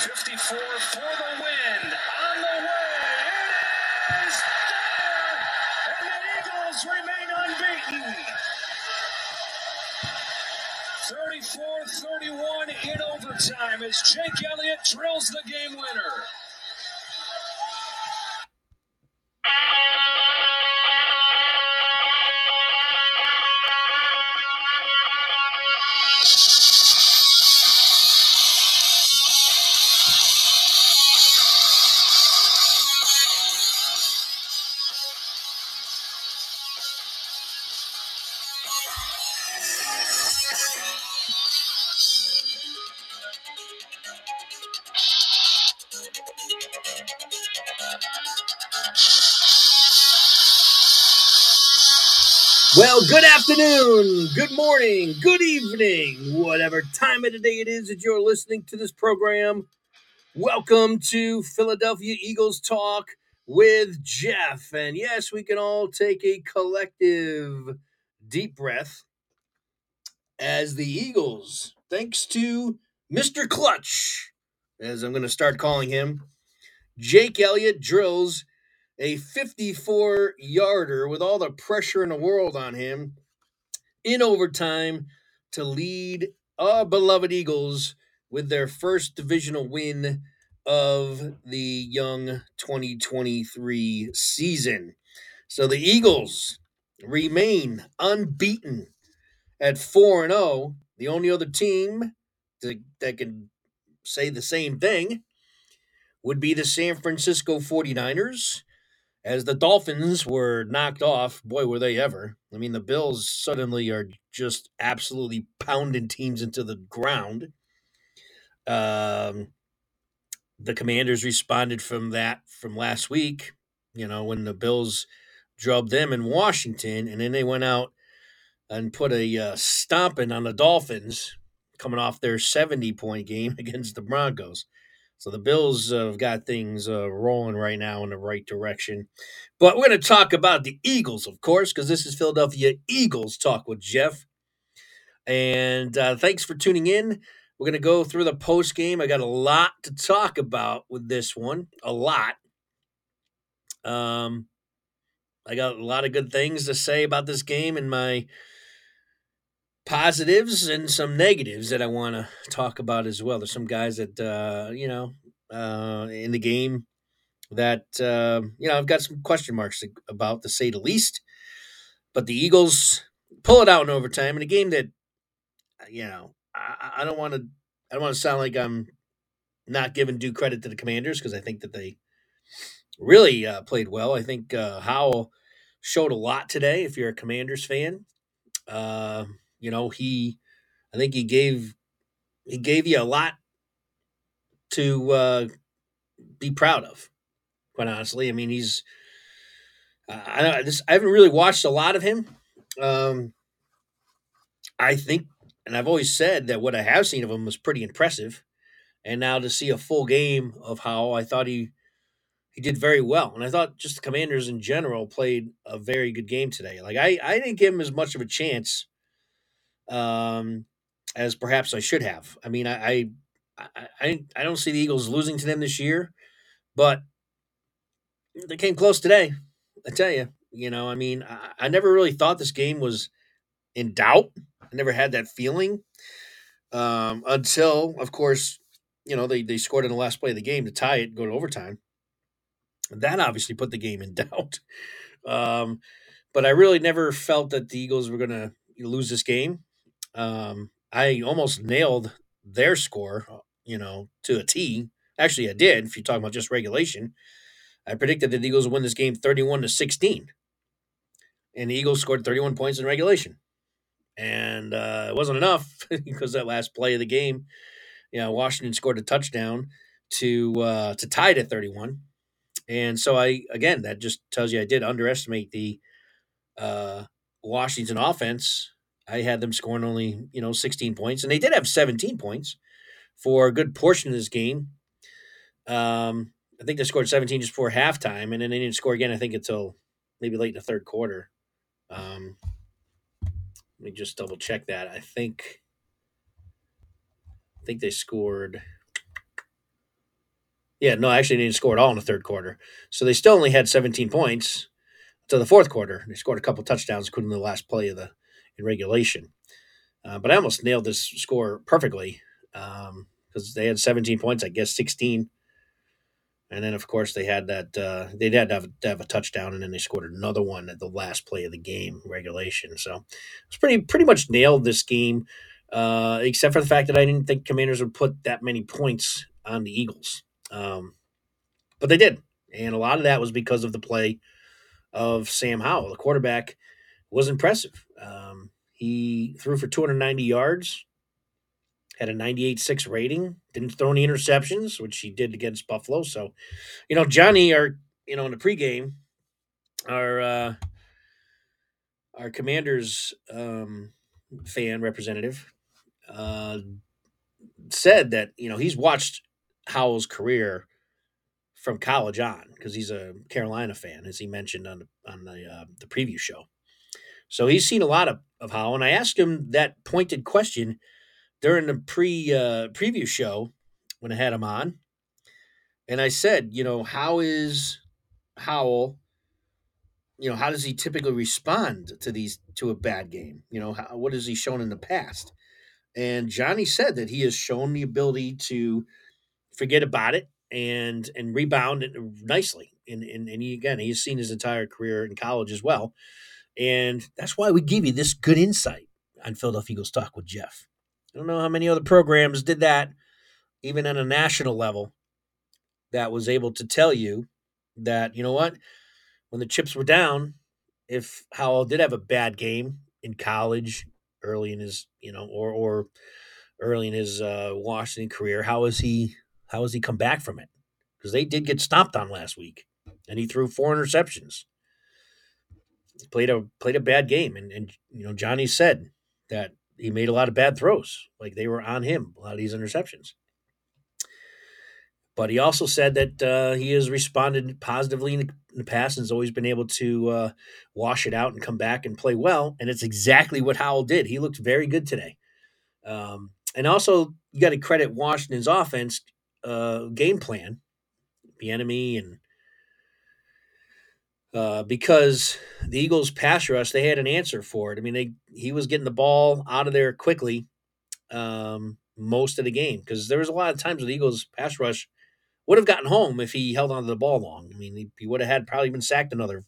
54 for the win. On the way. It is there. And the Eagles remain unbeaten. 34-31 in overtime as Jake Elliott drills the game winner. Afternoon, good morning, good evening, whatever time of the day it is that you're listening to this program. Welcome to Philadelphia Eagles Talk with Geoff. And yes, we can all take a collective deep breath as the Eagles, thanks to Mr. Clutch, as I'm going to start calling him, Jake Elliott drills a 54 yarder with all the pressure in the world on him in overtime to lead our beloved Eagles with their first divisional win of the young 2023 season. So the Eagles remain unbeaten at 4 and 0. The only other team that, that can say the same thing would be the San Francisco 49ers as the Dolphins were knocked off, boy, were they ever. I mean, the Bills suddenly are just absolutely pounding teams into the ground. Um, the Commanders responded from that from last week, you know, when the Bills drubbed them in Washington, and then they went out and put a uh, stomping on the Dolphins coming off their 70 point game against the Broncos. So the Bills have got things uh, rolling right now in the right direction. But we're going to talk about the Eagles, of course, because this is Philadelphia Eagles Talk with Geoff. And uh, thanks for tuning in. We're going to go through the post game. I got a lot to talk about with this one, a lot. Um, I got a lot of good things to say about this game and my positives and some negatives that I want to talk about as well. There's some guys that uh, you know uh, in the game that uh, you know I've got some question marks about, to say the least. But the Eagles pull it out in overtime in a game that you know I, I don't want to I don't want to sound like I'm not giving due credit to the Commanders because I think that they really uh, played well. I think uh, Howell showed a lot today. If you're a Commanders fan, uh, you know, he, I think he gave, he gave you a lot to uh, be proud of. Quite honestly, I mean, he's, I I this I haven't really watched a lot of him. Um, I think, and I've always said that what I have seen of him was pretty impressive. And now to see a full game of how I thought he he did very well. And I thought just the commanders in general played a very good game today. Like I, I didn't give him as much of a chance um, as perhaps I should have. I mean, I, I, I, I don't see the Eagles losing to them this year, but they came close today. I tell you, you know, I mean, I, I never really thought this game was in doubt. I never had that feeling um, until, of course, you know, they, they scored in the last play of the game to tie it, go to overtime. That obviously put the game in doubt. Um, but I really never felt that the Eagles were going to lose this game. Um, I almost nailed their score, uh, you know, to a T. Actually, I did. If you're talking about just regulation, I predicted that the Eagles would win this game 31 to 16, and the Eagles scored 31 points in regulation, and uh, it wasn't enough because that last play of the game, you know, Washington scored a touchdown to uh, to tie at 31, and so I again that just tells you I did underestimate the uh, Washington offense I had them scoring only, you know, 16 points, and they did have 17 points for a good portion of this game. Um, I think they scored 17 just before halftime, and then they didn't score again, I think, until maybe late in the third quarter. Um, let me just double check that. I think I think they scored Yeah, no, actually, they didn't score at all in the third quarter. So they still only had 17 points to the fourth quarter. They scored a couple touchdowns, including the last play of the in regulation. Uh, but I almost nailed this score perfectly because um, they had 17 points, I guess 16. And then, of course, they had that uh, they had to have, to have, a touchdown, and then they scored another one at the last play of the game regulation. So it's pretty pretty much nailed this game, uh, except for the fact that I didn't think Commanders would put that many points on the Eagles, um, but they did, and a lot of that was because of the play of Sam Howell, the quarterback, was impressive. He threw for 290 yards, had a 98.6 rating, didn't throw any interceptions, which he did against Buffalo. So, you know, Johnny, our you know in the pregame, our uh, our Commanders um, fan representative uh, said that you know he's watched Howell's career from college on because he's a Carolina fan, as he mentioned on the, on the uh, the preview show. So he's seen a lot of, of Howell, and I asked him that pointed question during the pre uh, preview show when I had him on, and I said, you know, how is Howell? You know, how does he typically respond to these to a bad game? You know, how, what has he shown in the past? And Johnny said that he has shown the ability to forget about it and and rebound nicely. And, and and he again he's seen his entire career in college as well, and that's why we give you this good insight on Philadelphia Eagles talk with Geoff. I don't know how many other programs did that, even on a national level, that was able to tell you that you know what, when the chips were down, if Howell did have a bad game in college early in his you know or or early in his uh, Washington career, how is he how has he come back from it? Because they did get stomped on last week, and he threw four interceptions. Played a played a bad game, and and you know Johnny said that he made a lot of bad throws, like they were on him. A lot of these interceptions. But he also said that uh, he has responded positively in the, in the, past and has always been able to uh, wash it out and come back and play well. And it's exactly what Howell did. He looked very good today. Um, and also, you got to credit Washington's offense uh, game plan, the enemy and uh, because the Eagles pass rush, they had an answer for it. I mean, they he was getting the ball out of there quickly um, most of the game because there was a lot of times the Eagles pass rush would have gotten home if he held onto the ball long. I mean, he, he would have had probably been sacked another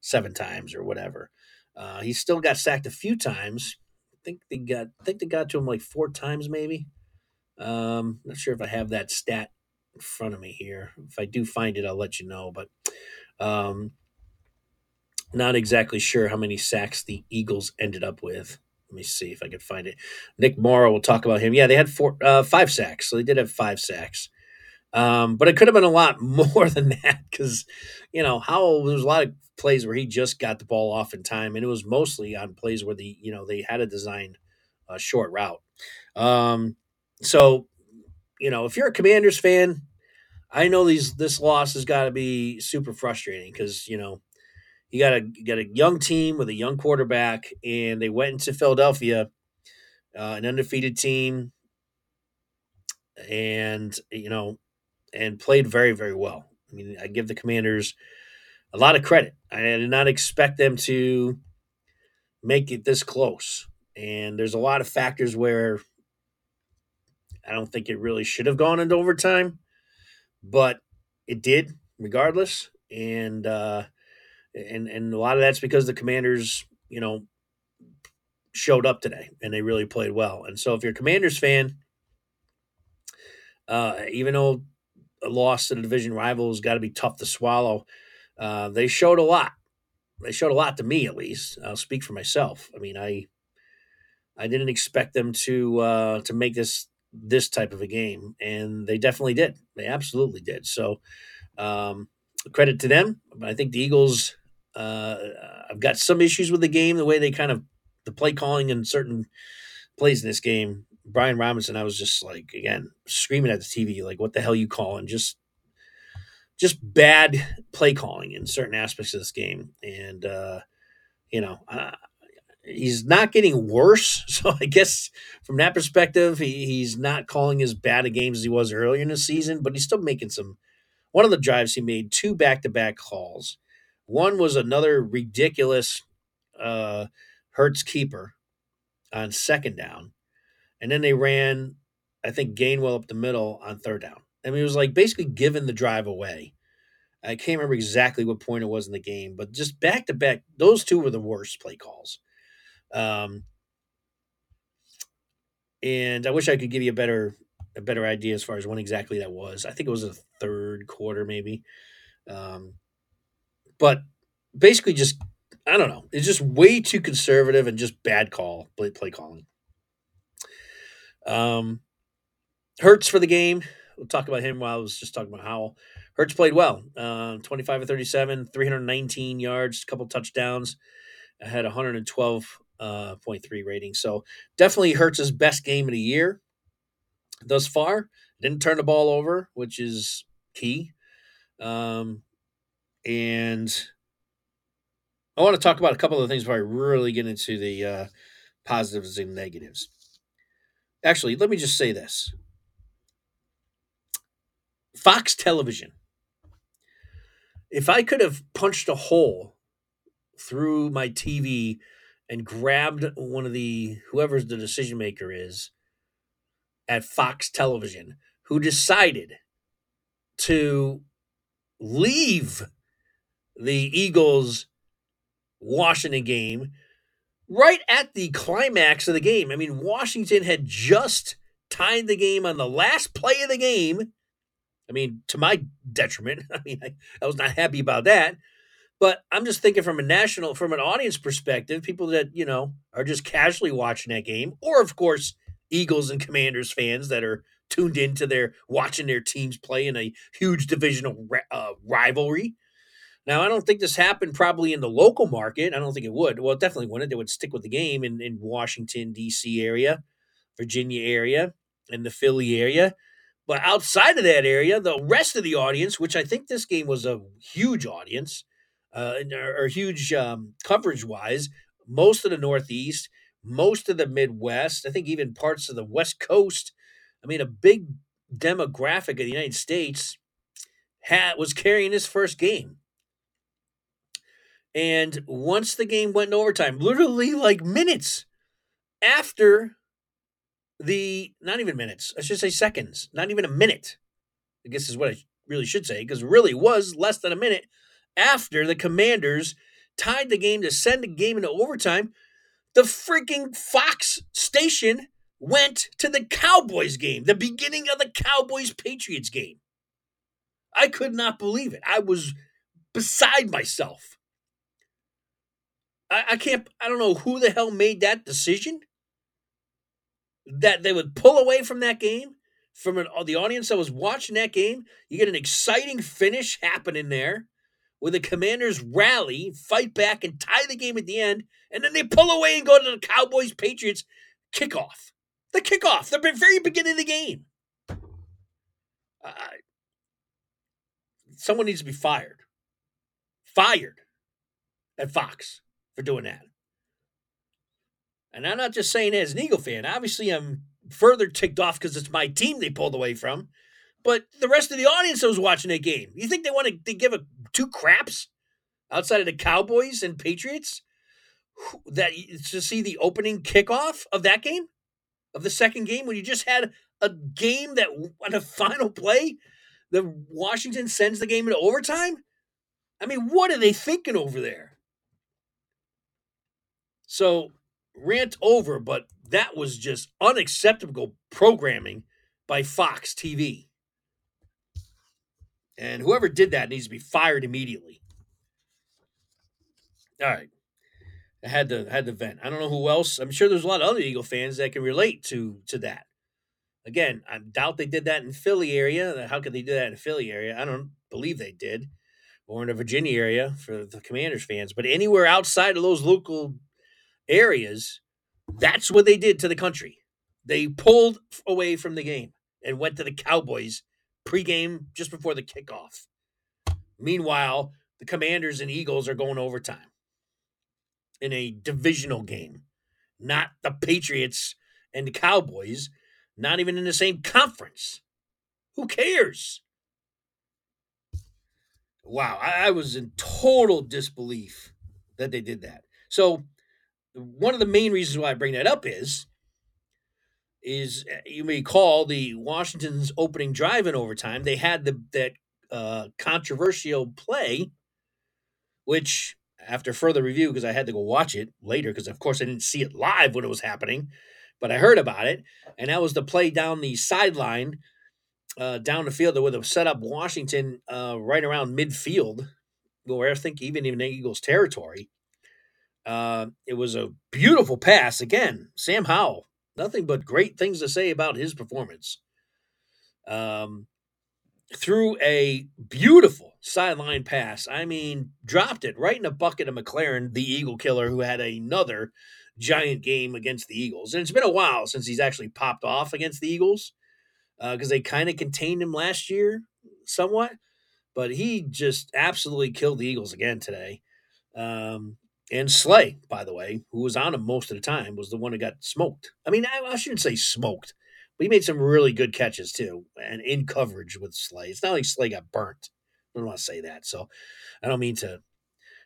seven times or whatever. Uh, he still got sacked a few times. I think they got I think they got to him like four times maybe. Um, not sure if I have that stat in front of me here. If I do find it, I'll let you know. But um, not exactly sure how many sacks the Eagles ended up with. Let me see if I can find it. Nick Morrow will talk about him. Yeah, they had four, uh, five sacks, so they did have five sacks. Um, but it could have been a lot more than that because, you know, how there was a lot of plays where he just got the ball off in time, and it was mostly on plays where the you know they had a designed uh, short route. Um, so, you know, if you're a Commanders fan, I know these this loss has got to be super frustrating because you know you got a you got a young team with a young quarterback, and they went into Philadelphia, uh, an undefeated team, and you know, and played very very well. I mean, I give the Commanders a lot of credit. I did not expect them to make it this close, and there's a lot of factors where I don't think it really should have gone into overtime, but it did regardless. And uh, and and a lot of that's because the Commanders, you know, showed up today and they really played well. And so if you're a Commanders fan, uh, even though a loss to the division rival has got to be tough to swallow, uh, they showed a lot. They showed a lot to me, at least. I'll speak for myself. I mean, I I didn't expect them to uh, to make this this type of a game, and they definitely did. They absolutely did. So, um, credit to them. I think the Eagles. Uh, I've got some issues with the game, the way they kind of the play calling in certain plays in this game. Brian Robinson, I was just like again screaming at the TV, like, "What the hell you calling?" Just just bad play calling in certain aspects of this game, and uh, you know, uh, he's not getting worse. So I guess from that perspective, he, he's not calling as bad a games as he was earlier in the season, but he's still making some. One of the drives he made two back to back calls. One was another ridiculous uh, Hurts keeper on second down, and then they ran, I think Gainwell up the middle on third down. I mean, it was like basically giving the drive away. I can't remember exactly what point it was in the game, but just back to back, those two were the worst play calls. Um, and I wish I could give you a better a better idea as far as when exactly that was. I think it was the third quarter, maybe. Um, but basically, just I don't know. It's just way too conservative and just bad call play, play calling. Um, Hurts for the game. We'll talk about him while I was just talking about Howell. Hurts played well. Uh, 25 of 37, 319 yards, a couple touchdowns. I had 112.3 uh, rating. So definitely Hurts' best game of the year thus far. Didn't turn the ball over, which is key. Um, and I want to talk about a couple of things before I really get into the uh, positives and negatives. Actually, let me just say this Fox Television. If I could have punched a hole through my TV and grabbed one of the whoever's the decision maker is at Fox Television who decided to leave the Eagles Washington game right at the climax of the game. I mean, Washington had just tied the game on the last play of the game. I mean, to my detriment. I mean, I, I was not happy about that. But I'm just thinking from a national, from an audience perspective, people that, you know, are just casually watching that game, or of course, Eagles and Commanders fans that are tuned into their watching their teams play in a huge divisional uh, rivalry. Now, I don't think this happened probably in the local market. I don't think it would. Well, it definitely wouldn't. They would stick with the game in, in Washington, D.C. area, Virginia area, and the Philly area. But outside of that area, the rest of the audience, which I think this game was a huge audience, uh, or huge um, coverage wise, most of the Northeast, most of the Midwest, I think even parts of the West Coast. I mean, a big demographic of the United States had, was carrying this first game. And once the game went in overtime, literally like minutes after the, not even minutes, I should say seconds, not even a minute, I guess is what I really should say, because really was less than a minute after the Commanders tied the game to send the game into overtime. The freaking Fox station went to the Cowboys game, the beginning of the Cowboys Patriots game. I could not believe it. I was beside myself. I, I can't, I don't know who the hell made that decision that they would pull away from that game from an, the audience that was watching that game. You get an exciting finish happening there where the Commanders rally, fight back, and tie the game at the end, and then they pull away and go to the Cowboys Patriots kickoff. The kickoff, the very beginning of the game. Uh, someone needs to be fired. Fired at Fox for doing that. And I'm not just saying as an Eagle fan. Obviously, I'm further ticked off because it's my team they pulled away from. But the rest of the audience that was watching that game, you think they want to they give a two craps outside of the Cowboys and Patriots that to see the opening kickoff of that game, of the second game when you just had a game that on a final play, the Washington sends the game into overtime? I mean, what are they thinking over there? So, rant over, but that was just unacceptable programming by Fox TV. And whoever did that needs to be fired immediately. All right. I had to had to vent. I don't know who else. I'm sure there's a lot of other Eagle fans that can relate to to that. Again, I doubt they did that in Philly area. How could they do that in Philly area? I don't believe they did. Or in the Virginia area for the Commanders fans. But anywhere outside of those local areas, that's what they did to the country. They pulled away from the game and went to the Cowboys pregame just before the kickoff. Meanwhile, the Commanders and Eagles are going overtime. in a divisional game, not the Patriots and the Cowboys, not even in the same conference. Who cares? Wow, I, was in total disbelief that they did that. So, one of the main reasons why I bring that up is is uh, you may recall the Washington's opening drive in overtime. They had the that uh, controversial play, which after further review, because I had to go watch it later, because of course I didn't see it live when it was happening, but I heard about it, and that was the play down the sideline, uh, down the field that would have set up Washington uh, right around midfield, where I think even in Eagles territory. Uh, it was a beautiful pass again. Sam Howell, nothing but great things to say about his performance. Um, threw a beautiful sideline pass. I mean, dropped it right in a bucket of McLaurin, the Eagle killer, who had another giant game against the Eagles. And it's been a while since he's actually popped off against the Eagles because uh, they kind of contained him last year somewhat. But he just absolutely killed the Eagles again today. Um, and Slay, by the way, who was on him most of the time, was the one who got smoked. I mean, I, I shouldn't say smoked, but he made some really good catches too, and in coverage with Slay. It's not like Slay got burnt. I don't want to say that, so I don't mean to.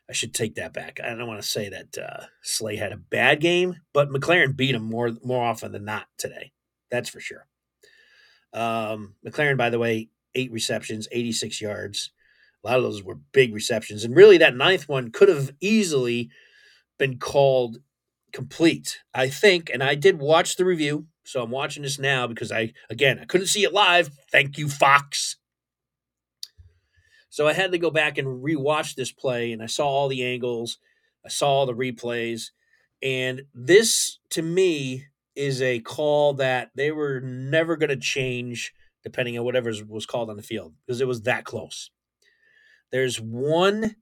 I should take that back. I don't want to say that uh, Slay had a bad game, but McLaurin beat him more more often than not today. That's for sure. Um, McLaurin, by the way, eight receptions, eighty six yards. A lot of those were big receptions. And really, that ninth one could have easily been called complete, I think. And I did watch the review. So I'm watching this now because I, again, I couldn't see it live. Thank you, Fox. So I had to go back and rewatch this play, and I saw all the angles, I saw all the replays. And this, to me, is a call that they were never going to change depending on whatever was called on the field because it was that close. There's one,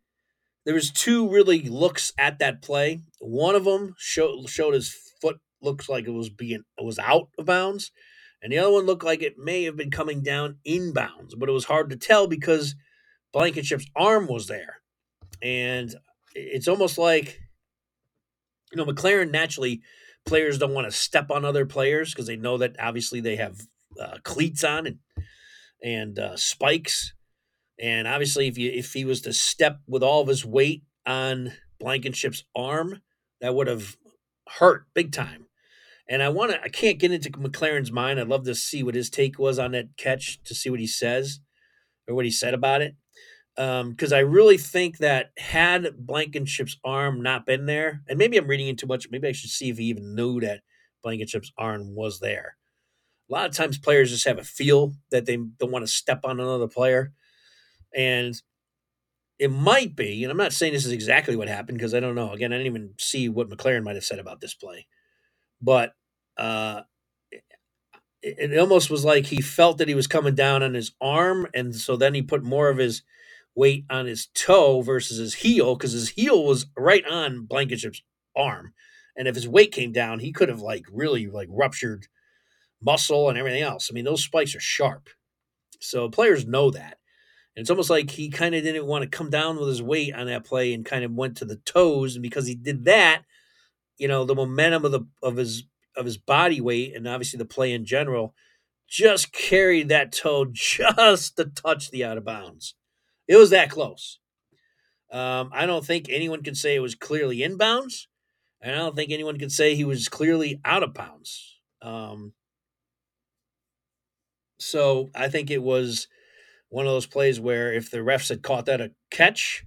there was two really looks at that play. One of them showed showed his foot looks like it was being it was out of bounds, and the other one looked like it may have been coming down inbounds, but it was hard to tell because Blankenship's arm was there, and it's almost like you know McLaurin naturally players don't want to step on other players because they know that obviously they have uh, cleats on and and uh, spikes and obviously, if you if he was to step with all of his weight on Blankenship's arm, that would have hurt big time. And I want to I can't get into McLaurin's mind. I'd love to see what his take was on that catch to see what he says or what he said about it. Because um, I really think that had Blankenship's arm not been there, and maybe I'm reading in too much, maybe I should see if he even knew that Blankenship's arm was there. A lot of times players just have a feel that they don't want to step on another player. And it might be, and I'm not saying this is exactly what happened because I don't know. Again, I didn't even see what McLaurin might have said about this play, but uh, it, it almost was like he felt that he was coming down on his arm, and so then he put more of his weight on his toe versus his heel because his heel was right on Blankenship's arm, and if his weight came down, he could have like really like ruptured muscle and everything else. I mean, those spikes are sharp, so players know that. And it's almost like he kind of didn't want to come down with his weight on that play and kind of went to the toes. And because he did that, you know, the momentum of the of his of his body weight and obviously the play in general just carried that toe just to touch the out of bounds. It was that close. Um, I don't think anyone can say it was clearly inbounds, and I don't think anyone can say he was clearly out of bounds. Um, so I think it was one of those plays where if the refs had caught that a catch,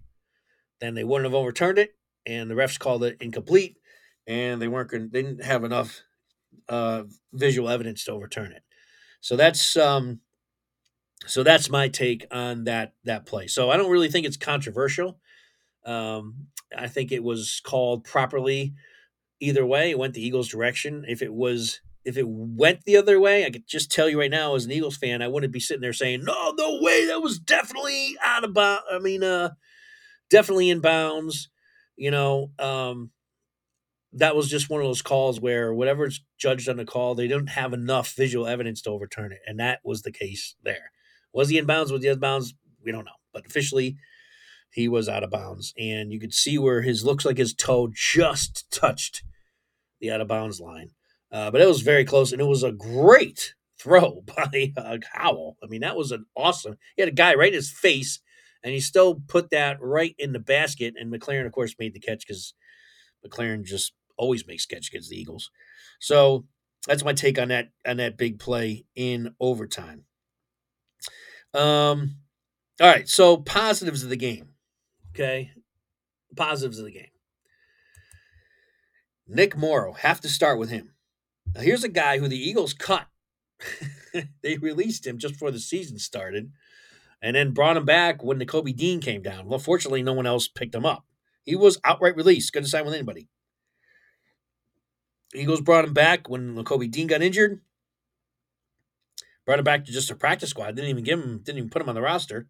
then they wouldn't have overturned it, and the refs called it incomplete, and they weren't they didn't have enough uh, visual evidence to overturn it. So that's um, so that's my take on that that play. So I don't really think it's controversial. Um, I think it was called properly. Either way, it went the Eagles' direction. If it was if it went the other way, I could just tell you right now, as an Eagles fan, I wouldn't be sitting there saying, "No, no way, that was definitely out of bounds." I mean, uh, definitely in bounds. You know, um, that was just one of those calls where whatever's judged on the call, they don't have enough visual evidence to overturn it, and that was the case there. Was he in bounds? Was he out of bounds? We don't know, but officially, he was out of bounds, and you could see where his looks like his toe just touched the out of bounds line. Uh, but it was very close, and it was a great throw by uh, Howell. I mean, that was an awesome. He had a guy right in his face, and he still put that right in the basket. And McLaurin, of course, made the catch because McLaurin just always makes catch against the Eagles. So that's my take on that on that big play in overtime. Um, all right. So positives of the game. Okay, positives of the game. Nick Morrow have to start with him. Now here's a guy who the Eagles cut. they released him just before the season started, and then brought him back when Nakobe Dean came down. Well, fortunately, no one else picked him up. He was outright released. Couldn't sign with anybody. Eagles brought him back when Kobe Dean got injured. Brought him back to just a practice squad. Didn't even give him, didn't even put him on the roster.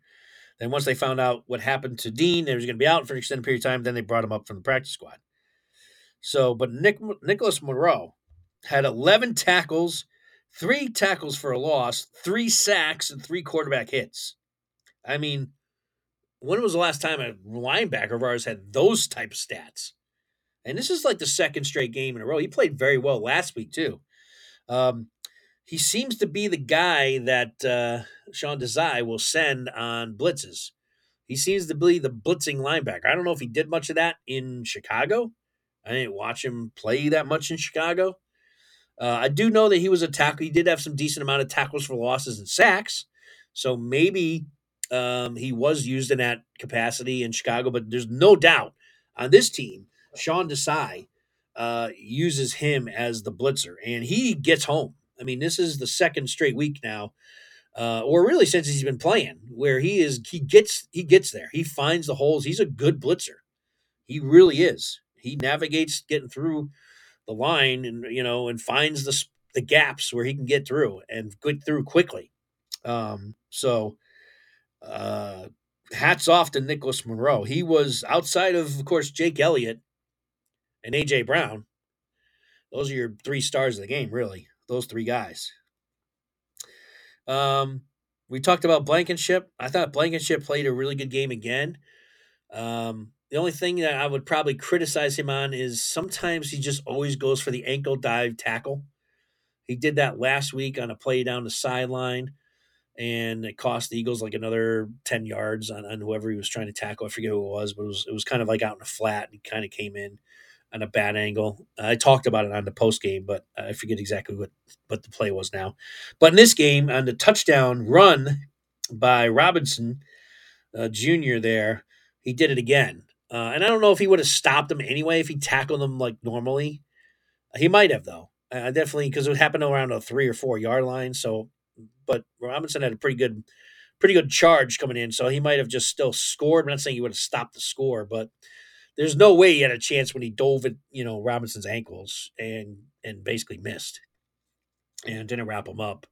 Then once they found out what happened to Dean, he was going to be out for an extended period of time. Then they brought him up from the practice squad. So, but Nick Nicholas Morrow had 11 tackles, three tackles for a loss, three sacks, and three quarterback hits. I mean, when was the last time a linebacker of ours had those type of stats? And this is like the second straight game in a row. He played very well last week too. Um, he seems to be the guy that uh, Sean Desai will send on blitzes. He seems to be the blitzing linebacker. I don't know if he did much of that in Chicago. I didn't watch him play that much in Chicago. Uh, I do know that he was a tackle. He did have some decent amount of tackles for losses and sacks. So maybe um, he was used in that capacity in Chicago. But there's no doubt on this team, Sean Desai uh, uses him as the blitzer, and he gets home. I mean, this is the second straight week now, uh, or really since he's been playing, where he is he gets he gets there. He finds the holes. He's a good blitzer. He really is. He navigates getting through the line, and you know, and finds the the gaps where he can get through and get through quickly. Um, so, uh, hats off to Nicholas Morrow. He was outside of, of course, Jake Elliott and AJ Brown. Those are your three stars of the game, really those three guys. Um, we talked about Blankenship. I thought Blankenship played a really good game again. Um, the only thing that I would probably criticize him on is sometimes he just always goes for the ankle dive tackle. He did that last week on a play down the sideline, and it cost the Eagles like another 10 yards on, on whoever he was trying to tackle. I forget who it was, but it was, it was kind of like out in the flat. And he kind of came in on a bad angle. I talked about it on the post game, but I forget exactly what, what the play was now. But in this game, on the touchdown run by Robinson uh, Jr., there, he did it again. Uh, and I don't know if he would have stopped him anyway if he tackled him like normally. He might have, though. Uh, definitely, because it happened around a three or four yard line. So, but Robinson had a pretty good, pretty good charge coming in. So he might have just still scored. I'm not saying he would have stopped the score, but there's no way he had a chance when he dove at you know Robinson's ankles and and basically missed and didn't wrap him up.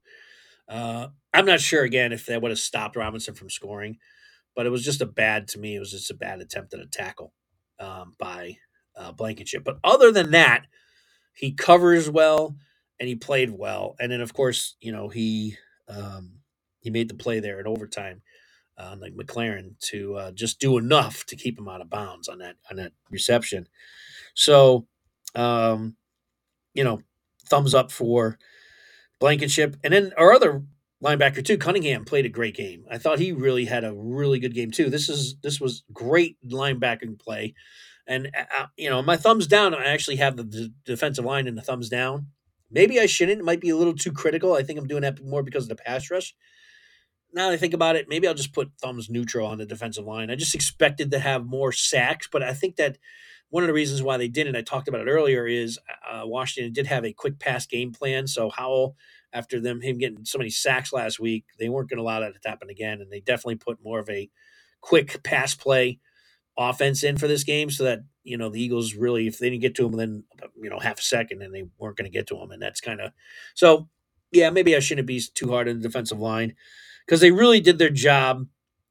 Uh, I'm not sure again if that would have stopped Robinson from scoring, but it was just a bad to me. It was just a bad attempt at a tackle um, by uh, Blankenship. But other than that, he covers well and he played well. And then of course, you know he um, he made the play there in overtime uh, like McLaurin to uh, just do enough to keep him out of bounds on that on that reception. So, um, you know, thumbs up for Blankenship, and then our other linebacker too, Cunningham played a great game. I thought he really had a really good game too. This is this was great linebacking play, and uh, uh you know, my thumbs down. I actually have the, the defensive line in the thumbs down. Maybe I shouldn't. It might be a little too critical. I think I'm doing that more because of the pass rush now that I think about it, maybe I'll just put thumbs neutral on the defensive line. I just expected to have more sacks, but I think that one of the reasons why they didn't, I talked about it earlier, is uh, Washington did have a quick pass game plan. So Howell, after them him getting so many sacks last week, they weren't going to allow that to happen again, and they definitely put more of a quick pass play offense in for this game, so that you know the Eagles really, if they didn't get to him, then you know half a second, and they weren't going to get to him, and that's kind of so. Yeah, maybe I shouldn't be too hard on the defensive line because they really did their job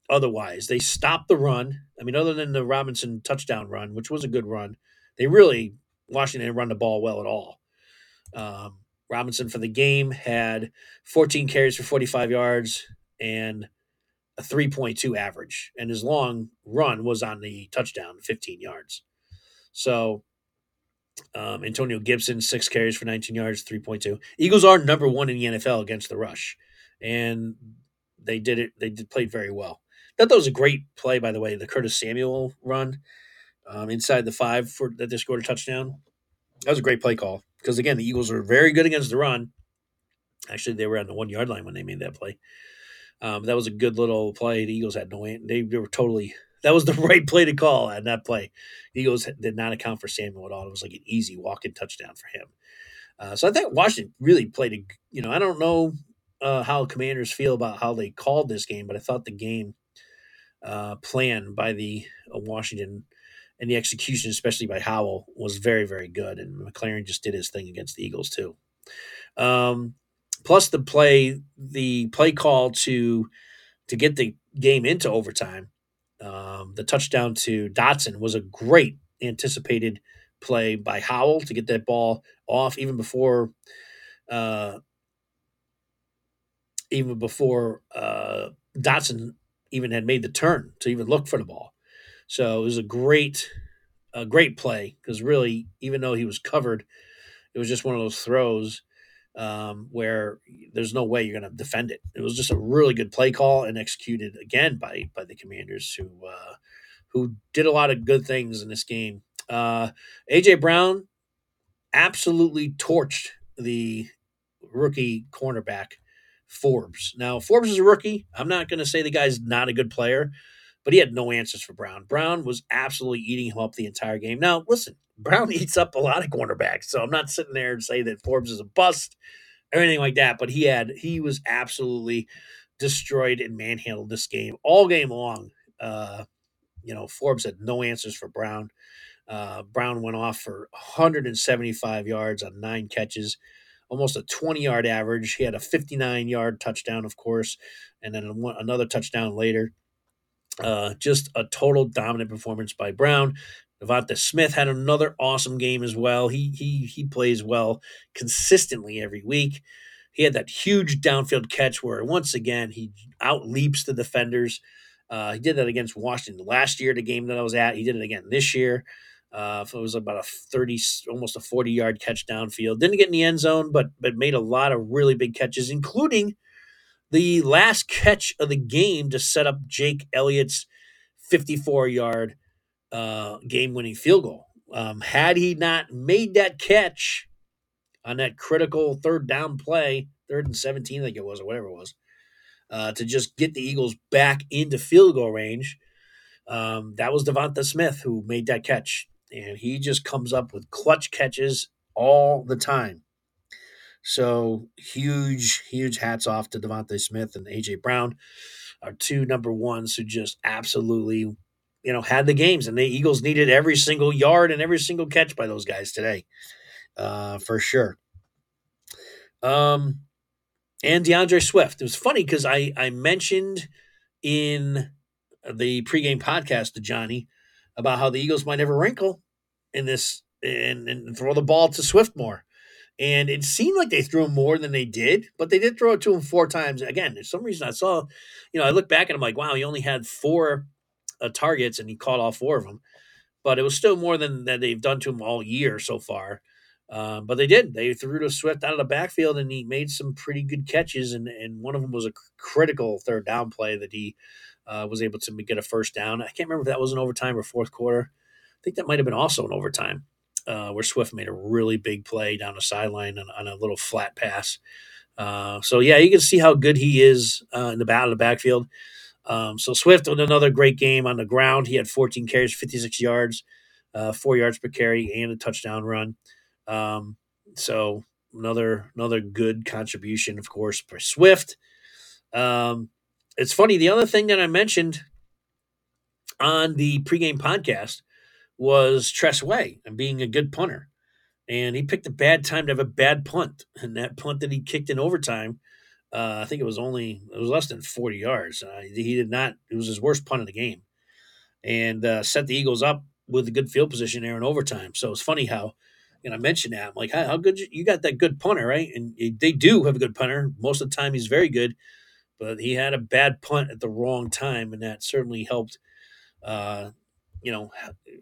otherwise. They stopped the run. I mean, other than the Robinson touchdown run, which was a good run, they really, Washington didn't run the ball well at all. Um, Robinson for the game had 14 carries for 45 yards and a 3.2 average, and his long run was on the touchdown, 15 yards. So um, Antonio Gibson, six carries for 19 yards, 3.2. Eagles are number one in the NFL against the rush, and they did it. They did played very well. That was a great play, by the way. The Curtis Samuel run um, inside the five for that they scored a touchdown. That was a great play call because again, the Eagles are very good against the run. Actually, they were on the one yard line when they made that play. Um, that was a good little play. The Eagles had no they, they were totally that was the right play to call on that play. The Eagles did not account for Samuel at all. It was like an easy walk-in touchdown for him. Uh, so I think Washington really played a you know I don't know uh, how Commanders feel about how they called this game, but I thought the game uh, plan by the uh, Washington and the execution, especially by Howell, was very very good, and McLaurin just did his thing against the Eagles too. Um, plus the play the play call to to get the game into overtime um, the touchdown to Dotson was a great anticipated play by Howell to get that ball off even before uh, even before uh, Dotson even had made the turn to even look for the ball. So it was a great a great play because really even though he was covered, it was just one of those throws um, where there's no way you're going to defend it. It was just a really good play call and executed again by by the Commanders, who uh, who did a lot of good things in this game. Uh, AJ Brown absolutely torched the rookie cornerback Forbes. Now Forbes is a rookie. I'm not going to say the guy's not a good player, but he had no answers for Brown. Brown was absolutely eating him up the entire game. Now listen, Brown eats up a lot of cornerbacks. So I'm not sitting there and say that Forbes is a bust or anything like that, but he had he was absolutely destroyed and manhandled this game all game long. Uh, you know, Forbes had no answers for Brown. Uh, Brown went off for 175 yards on nine catches, almost a 20 yard average. He had a 59 yard touchdown, of course, and then another touchdown later. Uh, just a total dominant performance by Brown. Devonta Smith had another awesome game as well. He he he plays well consistently every week. He had that huge downfield catch where once again he outleaps the defenders. Uh, he did that against Washington last year, the game that I was at. He did it again this year. Uh, it was about a 30, almost a 40 yard catch downfield. Didn't get in the end zone, but but made a lot of really big catches, including the last catch of the game to set up Jake Elliott's 54 yard uh, game winning field goal. Um, had he not made that catch on that critical third down play, third and 17, I think it was, or whatever it was, uh, to just get the Eagles back into field goal range, um, that was Devonta Smith who made that catch. And he just comes up with clutch catches all the time. So huge, huge hats off to Devonta Smith and AJ Brown, our two number ones who just absolutely you know, had the games, and the Eagles needed every single yard and every single catch by those guys today, uh, for sure. Um, and D'Andre Swift. It was funny because I I mentioned in the pregame podcast to Johnny about how the Eagles might never wrinkle in this and, and throw the ball to Swift more. And it seemed like they threw him more than they did, but they did throw it to him four times. Again, for some reason I saw, you know, I look back and I'm like, wow, he only had four uh, targets and he caught all four of them. But it was still more than that they've done to him all year so far. Um, but they did. They threw to Swift out of the backfield and he made some pretty good catches. And, and one of them was a critical third down play that he uh, was able to get a first down. I can't remember if that was an overtime or fourth quarter. I think that might have been also an overtime uh, where Swift made a really big play down the sideline on, on a little flat pass. Uh, so, yeah, you can see how good he is uh, in the battle of the backfield. Um, so Swift with another great game on the ground. He had 14 carries, 56 yards, uh, four yards per carry, and a touchdown run. Um, so another another good contribution, of course, for Swift. Um, it's funny. The other thing that I mentioned on the pregame podcast was Tress Way and being a good punter. And he picked a bad time to have a bad punt. And that punt that he kicked in overtime uh, I think it was only it was less than forty yards. Uh, he did not. It was his worst punt of the game, and uh, set the Eagles up with a good field position there in overtime. So it's funny how, and I mentioned that I'm like, how, how good you, you, got that good punter, right? And they do have a good punter. Most of the time, he's very good. but he had a bad punt at the wrong time, and that certainly helped. Uh, you know,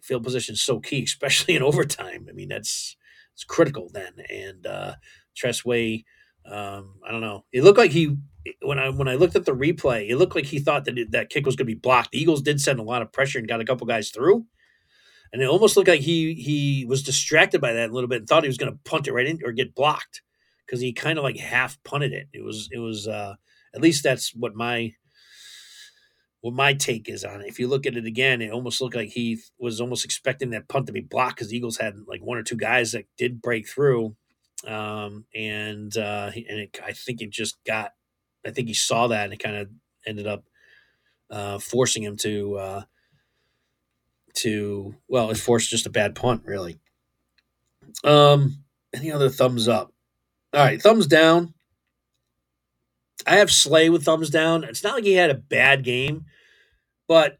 field position is so key, especially in overtime. I mean, that's it's critical then. And uh, Tress Way, um, I don't know. It looked like he when I when I looked at the replay, it looked like he thought that it, that kick was going to be blocked. The Eagles did send a lot of pressure and got a couple guys through, and it almost looked like he he was distracted by that a little bit and thought he was going to punt it right in or get blocked because he kind of like half punted it. It was it was uh, at least that's what my what my take is on it. If you look at it again, it almost looked like he was almost expecting that punt to be blocked because Eagles had like one or two guys that did break through, um, and uh, and it, I think it just got. I think he saw that and it kind of ended up uh, forcing him to uh, to well, it forced just a bad punt really. Um, any other thumbs up? All right, thumbs down. I have Slay with thumbs down. It's not like he had a bad game, but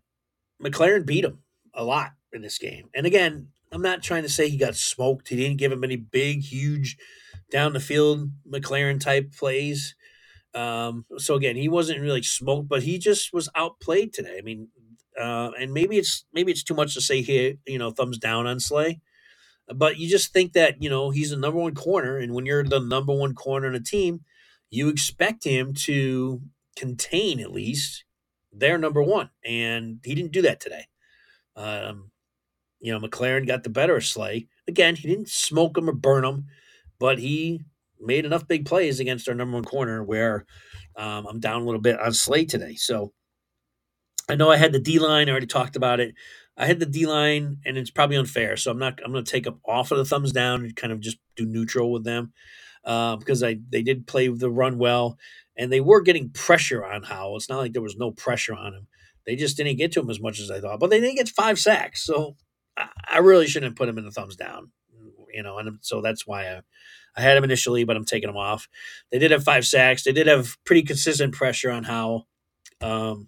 McLaurin beat him a lot in this game. And again, I'm not trying to say he got smoked. He didn't give him any big, huge down the field McLaurin type plays. Um, so again, he wasn't really smoked, but he just was outplayed today. I mean, uh, and maybe it's maybe it's too much to say here, you know, thumbs down on Slay. But you just think that, you know, he's the number one corner, and when you're the number one corner in a team, you expect him to contain at least their number one, and he didn't do that today. Um, you know, McLaurin got the better of Slay. Again, he didn't smoke him or burn him, but he made enough big plays against our number one corner where um, I'm down a little bit on Slay today. So I know I had the D line. I already talked about it. I had the D line, and it's probably unfair. So I'm not. I'm going to take them off of the thumbs down and kind of just do neutral with them uh, because I they did play the run well, and they were getting pressure on Howell. It's not like there was no pressure on him. They just didn't get to him as much as I thought, but they didn't get five sacks. So I, I really shouldn't put him in the thumbs down, you know. And so that's why I, I had him initially, but I'm taking him off. They did have five sacks. They did have pretty consistent pressure on Howell. Um,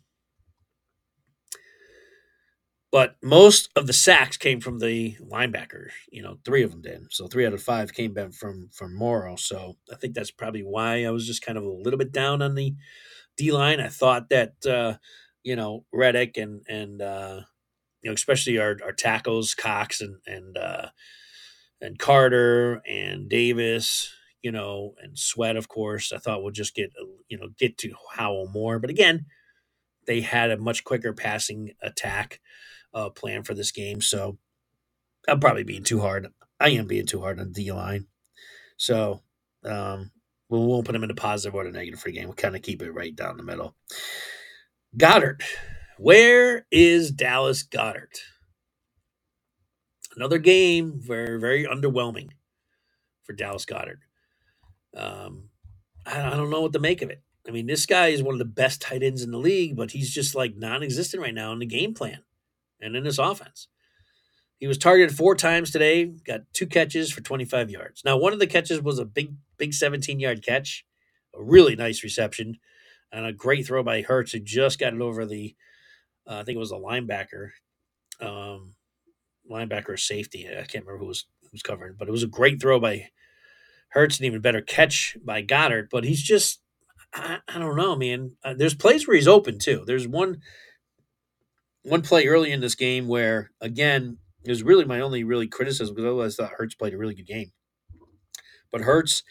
but most of the sacks came from the linebackers. You know, three of them did. So three out of five came back from from Morrow. So I think that's probably why I was just kind of a little bit down on the D line. I thought that uh, you know Reddick and and uh, you know especially our our tackles Cox and and uh, and Carter and Davis. You know, and Sweat, of course. I thought we'll just get you know get to Howell more, but again, they had a much quicker passing attack uh, plan for this game. So I'm probably being too hard. I am being too hard on the D line. So um, we won't put him in a positive or a negative for the game. We'll kind of keep it right down the middle. Goedert. Where is Dallas Goedert? Another game very, very underwhelming for Dallas Goedert. Um, I, I don't know what to make of it. I mean, this guy is one of the best tight ends in the league, but he's just like non existent right now in the game plan and in this offense. He was targeted four times today, got two catches for 25 yards. Now, one of the catches was a big, big 17 yard catch, a really nice reception, and a great throw by Hurts, who just got it over the, uh, I think it was a linebacker, um, linebacker safety. I can't remember who was who was covering, but it was a great throw by Hurts, and even better catch by Goedert. But he's just, I, I don't know, man. Uh, there's plays where he's open too. There's one one play early in this game where, again, it was really my only really criticism because otherwise I thought Hurts played a really good game. But Hurts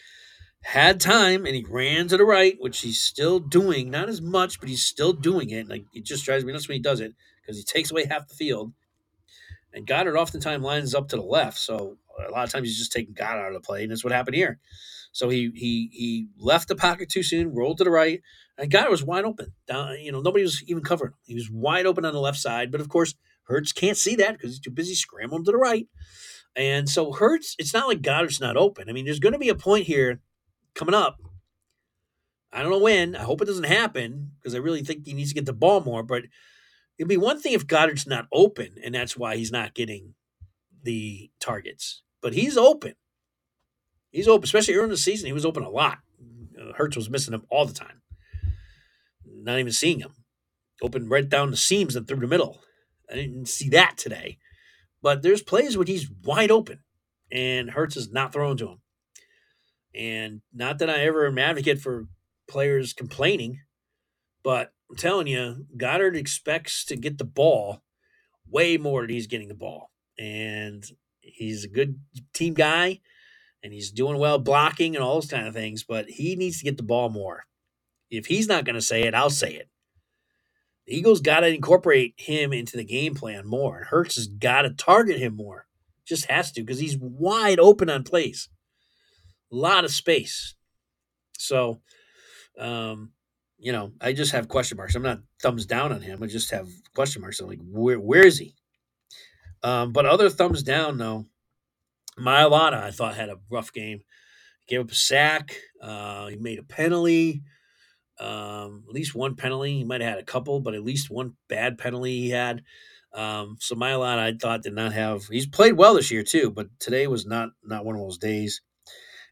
had time and he ran to the right, which he's still doing, not as much, but he's still doing it. Like it just drives me nuts when he does it because he takes away half the field. And Goedert oftentimes lines up to the left, so a lot of times he's just taking Goedert out of the play, and that's what happened here. So he he he left the pocket too soon, rolled to the right, and Goedert was wide open. Down, you know, nobody was even covering. He was wide open on the left side, but of course, Hurts can't see that because he's too busy scrambling to the right. And so Hurts, it's not like Goedert's not open. I mean, there's going to be a point here coming up. I don't know when. I hope it doesn't happen because I really think he needs to get the ball more. But it'd be one thing if Goedert's not open, and that's why he's not getting the targets. But he's open. He's open, especially early in the season. He was open a lot. Hurts was missing him all the time not even seeing him. Open right down the seams and through the middle. I didn't see that today. But there's plays where he's wide open and Hurts is not thrown to him. And not that I ever am advocate for players complaining, But I'm telling you, Goedert expects to get the ball way more than he's getting the ball. And he's a good team guy and he's doing well blocking and all those kind of things, but he needs to get the ball more. If he's not going to say it, I'll say it. The Eagles got to incorporate him into the game plan more. And Hurts has got to target him more. Just has to because he's wide open on plays. A lot of space. So, um, you know, I just have question marks. I'm not thumbs down on him. I just have question marks. I'm like, where, where is he? Um, but other thumbs down, though. Mailata, I thought, had a rough game. Gave up a sack. Uh, he made a penalty. Um, at least one penalty. He might have had a couple, but at least one bad penalty he had. Um, so Mailata, I thought, did not have. He's played well this year too, but today was not not one of those days.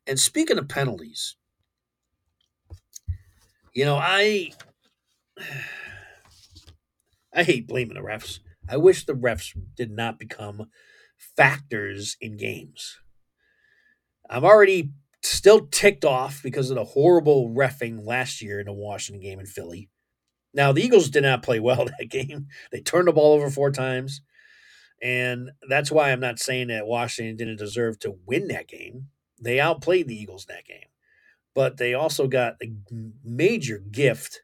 And speaking of penalties, you know, I I hate blaming the refs. I wish the refs did not become factors in games. I'm already still ticked off because of the horrible refing last year in the Washington game in Philly. Now, the Eagles did not play well that game. They turned the ball over four times. And that's why I'm not saying that Washington didn't deserve to win that game. They outplayed the Eagles that game. But they also got a major gift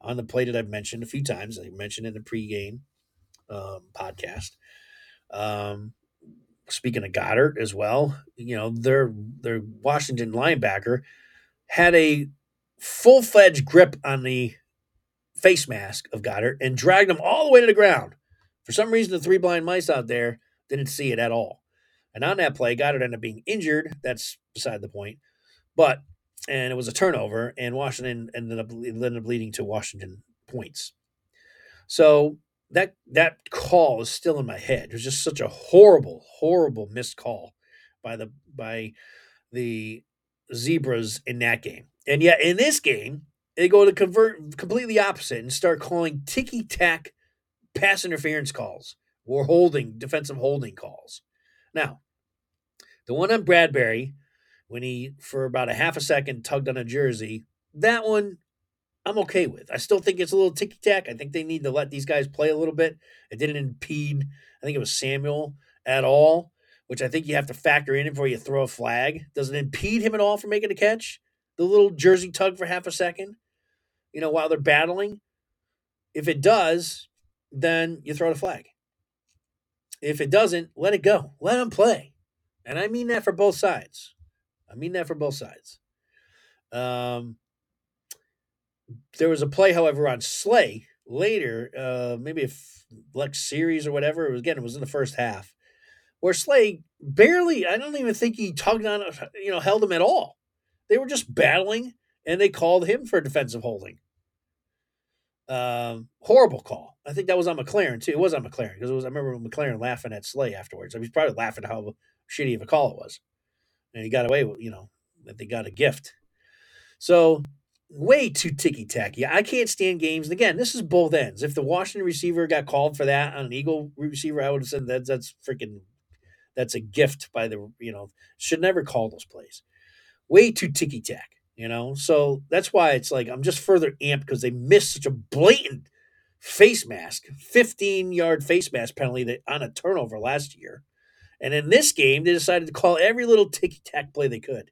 on the play that I've mentioned a few times. I mentioned in the pregame um, podcast. Um, speaking of Goedert as well, you know, their their Washington linebacker had a full fledged grip on the face mask of Goedert and dragged him all the way to the ground. For some reason, the three blind mice out there didn't see it at all. And on that play, Goedert ended up being injured. That's beside the point. But and it was a turnover, and Washington ended up ended up leading to Washington points. So that that call is still in my head. It was just such a horrible, horrible missed call by the by the zebras in that game. And yet in this game, they go to convert completely opposite and start calling ticky tack pass interference calls or holding defensive holding calls. Now, the one on Bradbury, when he for about a half a second tugged on a jersey, that one I'm okay with. I still think it's a little ticky tack. I think they need to let these guys play a little bit. It didn't impede, I think it was Samuel at all, which I think you have to factor in before you throw a flag. Does it impede him at all from making a catch? The little jersey tug for half a second, you know, while they're battling? If it does, then you throw the flag. If it doesn't, let it go. Let them play. And I mean that for both sides. I mean that for both sides. Um, there was a play, however, on Slay later, uh, maybe a Lex series or whatever. It was again, it was in the first half, where Slay barely. I don't even think he tugged on, you know, held him at all. They were just battling, and they called him for defensive holding. Um, horrible call. I think that was on McLaurin too. It was on McLaurin because it was. I remember McLaurin laughing at Slay afterwards. I he's probably laughing how shitty of a call it was, and he got away with, you know, that they got a gift. So way too ticky tacky. I can't stand games. And again, this is both ends. If the Washington receiver got called for that on an Eagle receiver, I would have said that that's freaking that's a gift by the you know should never call those plays. Way too ticky tack. You know, so that's why it's like I'm just further amped because they missed such a blatant face mask, 15 yard face mask penalty that on a turnover last year. And in this game, they decided to call every little ticky tack play they could.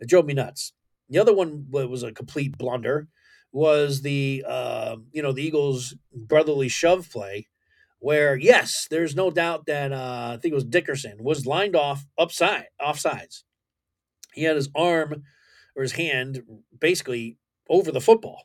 It drove me nuts. The other one was a complete blunder. Was the uh, you know the Eagles' brotherly shove play, where yes, there's no doubt that uh, I think it was Dickerson was lined off upside offsides. He had his arm or his hand basically over the football.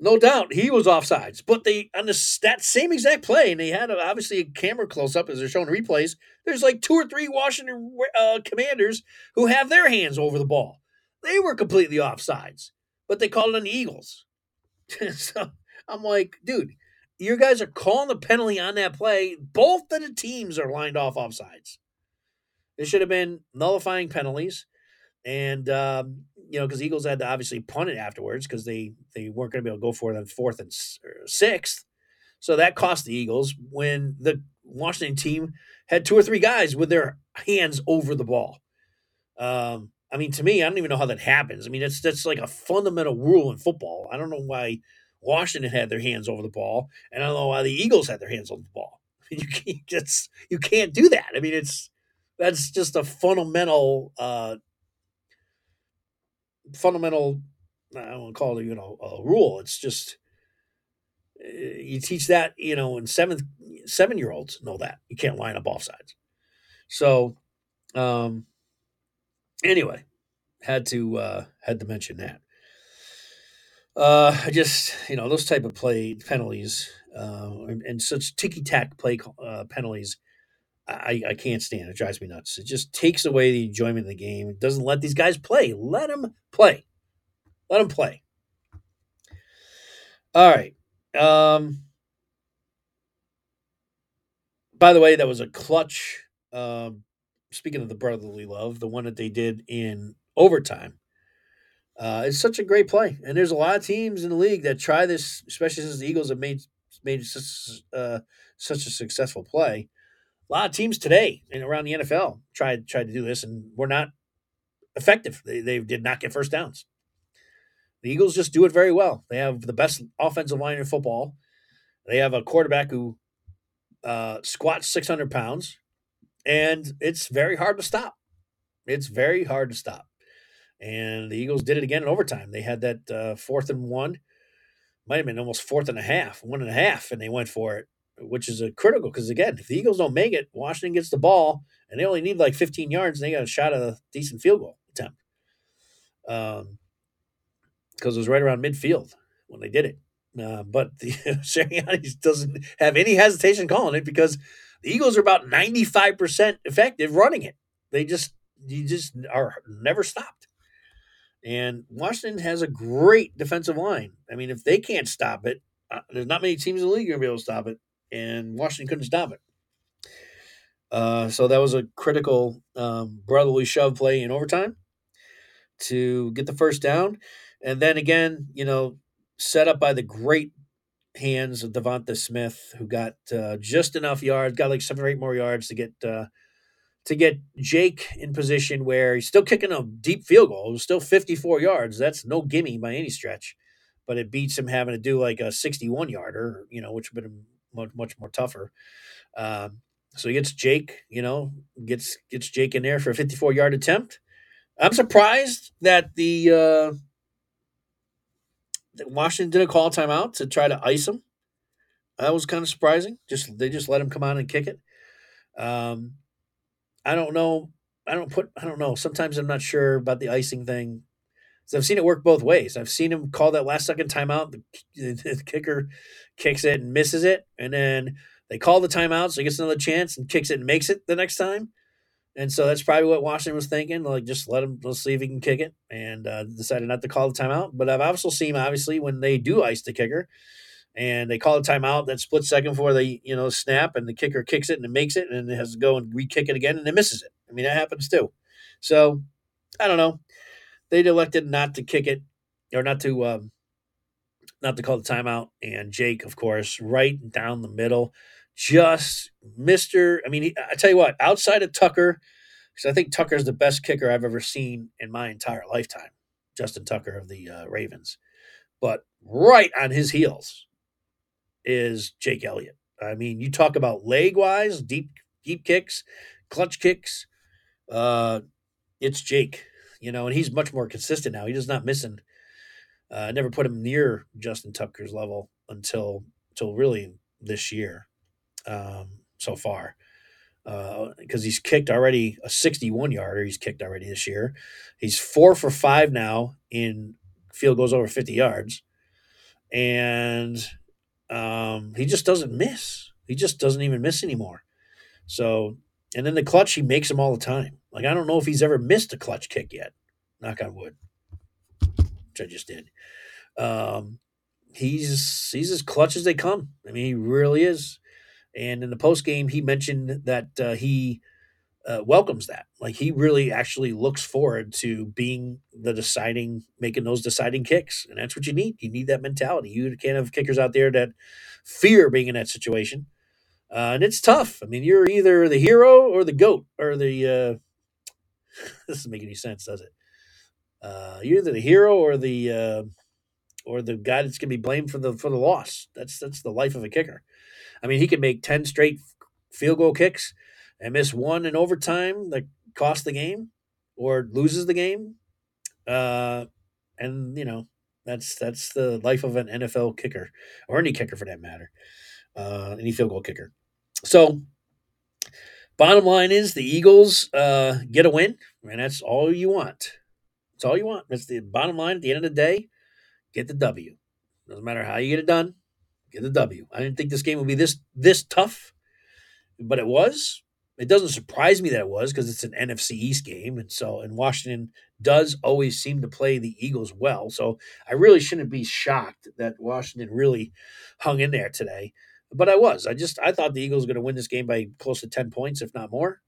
No doubt he was offsides, but they on this that same exact play, and they had a, obviously a camera close up as they're showing replays. There's like two or three Washington uh, Commanders who have their hands over the ball. They were completely offsides, but they called it on the Eagles. so I'm like, dude, you guys are calling the penalty on that play. Both of the teams are lined off offsides. It should have been nullifying penalties, and um, you know because Eagles had to obviously punt it afterwards because they they weren't going to be able to go for it on fourth and sixth. So that cost the Eagles when the Washington team had two or three guys with their hands over the ball. Um, I mean, to me, I don't even know how that happens. I mean, that's that's like a fundamental rule in football. I don't know why Washington had their hands over the ball, and I don't know why the Eagles had their hands on the ball. You can't just you can't do that. I mean, it's that's just a fundamental uh, fundamental. I don't want to call it you know a rule. It's just uh, you teach that you know and seventh seven year olds know that you can't line up off sides. So um, anyway, had to uh, had to mention that. Uh, I just you know those type of play penalties uh, and, and such ticky tack play uh, penalties. I, I can't stand. It drives me nuts. It just takes away the enjoyment of the game. It doesn't let these guys play. Let them play. Let them play. All right. Um, by the way, that was a clutch. Um, speaking of the brotherly love, the one that they did in overtime. Uh, it's such a great play, and there's a lot of teams in the league that try this, especially since the Eagles have made made such, uh, such a successful play. A lot of teams today and around the NFL tried tried to do this, and were not effective. They, they did not get first downs. The Eagles just do it very well. They have the best offensive line in football. They have a quarterback who uh, squats 600 pounds, and it's very hard to stop. It's very hard to stop. And the Eagles did it again in overtime. They had that uh, fourth and one, might have been almost fourth and a half, one and a half, and they went for it, which is a critical because again, if the Eagles don't make it, Washington gets the ball, and they only need like 15 yards, and they got a shot at a decent field goal attempt. Um, because it was right around midfield when they did it. Uh, but the Sirianni doesn't have any hesitation calling it because the Eagles are about 95% effective running it. They just you just are never stopped. And Washington has a great defensive line. I mean, if they can't stop it, uh, there's not many teams in the league going to be able to stop it. And Washington couldn't stop it. Uh, so that was a critical um, brotherly shove play in overtime to get the first down. And then again, you know, set up by the great hands of Devonta Smith, who got uh, just enough yards, got like seven or eight more yards to get uh, to get Jake in position where he's still kicking a deep field goal. It was still 54 yards. That's no gimme by any stretch, but it beats him having to do like a 61 yarder, you know, which would have been much, much more tougher. Um, so he gets Jake, you know, gets gets Jake in there for a 54 yard attempt. I'm surprised that the uh, Washington didn't call timeout to try to ice him. That was kind of surprising. Just they just let him come on and kick it. Um, I don't know. I don't put. I don't know. Sometimes I'm not sure about the icing thing. So I've seen it work both ways. I've seen him call that last second timeout. The, the kicker kicks it and misses it, and then they call the timeout, so he gets another chance and kicks it and makes it the next time. And so that's probably what Washington was thinking. Like, just let him, let's see if he can kick it, and uh, decided not to call the timeout. But I've also seen, obviously, when they do ice the kicker, and they call a timeout that split second before they you know snap and the kicker kicks it and it makes it and it has to go and re-kick it again and it misses it i mean that happens too so i don't know they elected not to kick it or not to um, not to call the timeout and jake of course right down the middle just mr i mean he, i tell you what outside of tucker because i think tucker's the best kicker i've ever seen in my entire lifetime justin tucker of the uh, ravens but right on his heels is Jake Elliott. I mean, you talk about leg wise, deep deep kicks, clutch kicks. Uh, it's Jake, you know, and he's much more consistent now. He does not missing. Uh, I never put him near Justin Tucker's level until until really this year, um, so far, because uh, he's kicked already a 61 yarder. He's kicked already this year. He's four for five now in field goes over 50 yards, and um, he just doesn't miss. He just doesn't even miss anymore. So, and then the clutch, he makes them all the time. Like, I don't know if he's ever missed a clutch kick yet. Knock on wood, which I just did. Um, he's he's as clutch as they come. I mean, he really is. And in the post game, he mentioned that uh, he uh, welcomes that. Like he really actually looks forward to being the deciding, making those deciding kicks, and that's what you need. You need that mentality. You can't have kickers out there that fear being in that situation, uh, and it's tough. I mean, you're either the hero or the goat or the. Uh, this doesn't make any sense, does it? Uh, you're either the hero or the uh, or the guy that's going to be blamed for the for the loss. That's that's the life of a kicker. I mean, he can make ten straight field goal kicks and miss one in overtime that costs the game or loses the game. Uh, and you know that's that's the life of an NFL kicker or any kicker for that matter, uh, any field goal kicker. So, bottom line is the Eagles uh, get a win, and that's all you want. That's all you want. That's the bottom line. At the end of the day, get the W. Doesn't matter how you get it done, get the W. I didn't think this game would be this this tough, but it was. It doesn't surprise me that it was because it's an NFC East game, and so and Washington does always seem to play the Eagles well. So I really shouldn't be shocked that Washington really hung in there today. But I was. I just I thought the Eagles were going to win this game by close to ten points, if not more.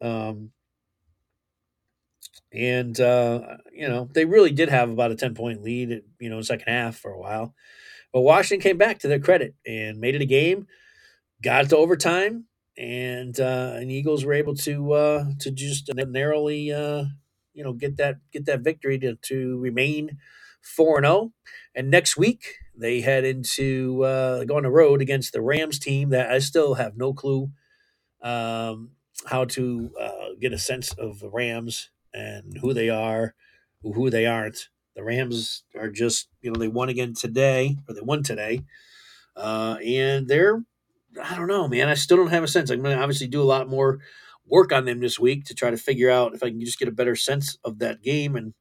Um, and uh, you know they really did have about a ten point lead, you know, second half for a while. But Washington came back to their credit and made it a game, got it to overtime, and uh, and Eagles were able to uh, to just narrowly uh, you know get that get that victory to to remain four and zero. Oh. And next week they head into uh, go on the road against the Rams team that I still have no clue um, how to uh, get a sense of the Rams and who they are, who they aren't. The Rams are just you know they won again today or they won today, uh, and they're I don't know, man. I still don't have a sense. I'm going to obviously do a lot more work on them this week to try to figure out if I can just get a better sense of that game. And,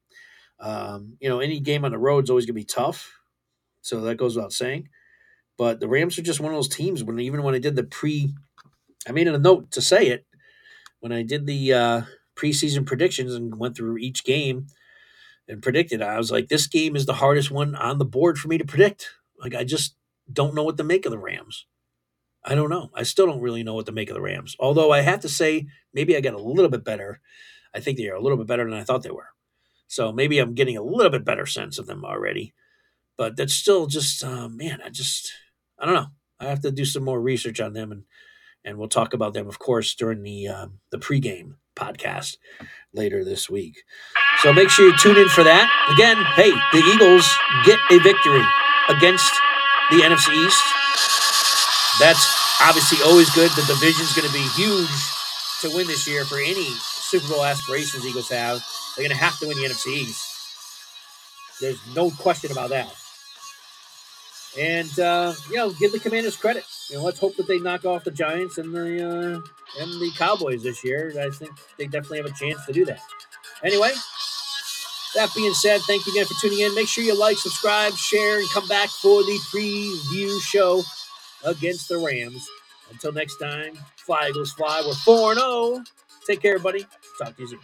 um, you know, any game on the road is always going to be tough. So that goes without saying. But the Rams are just one of those teams when even when I did the pre, I made a note to say it when I did the uh, preseason predictions and went through each game and predicted. I was like, this game is the hardest one on the board for me to predict. Like I just don't know what to make of the Rams. I don't know. I still don't really know what to make of the Rams. Although I have to say, maybe I got a little bit better. I think they are a little bit better than I thought they were. So maybe I'm getting a little bit better sense of them already. But that's still just, uh, man, I just, I don't know. I have to do some more research on them, and and we'll talk about them, of course, during the um, the pregame podcast later this week. So make sure you tune in for that. Again, hey, the Eagles get a victory against the NFC East. That's obviously always good. The division's going to be huge to win this year for any Super Bowl aspirations Eagles have. They're going to have to win the NFC East. There's no question about that. And uh, you know, give the Commanders credit. You know, let's hope that they knock off the Giants and the uh, and the Cowboys this year. I think they definitely have a chance to do that. Anyway, that being said, thank you again for tuning in. Make sure you like, subscribe, share, and come back for the preview show against the Rams. Until next time, fly Eagles fly. We're 4 0. Take care, buddy. Talk to you soon.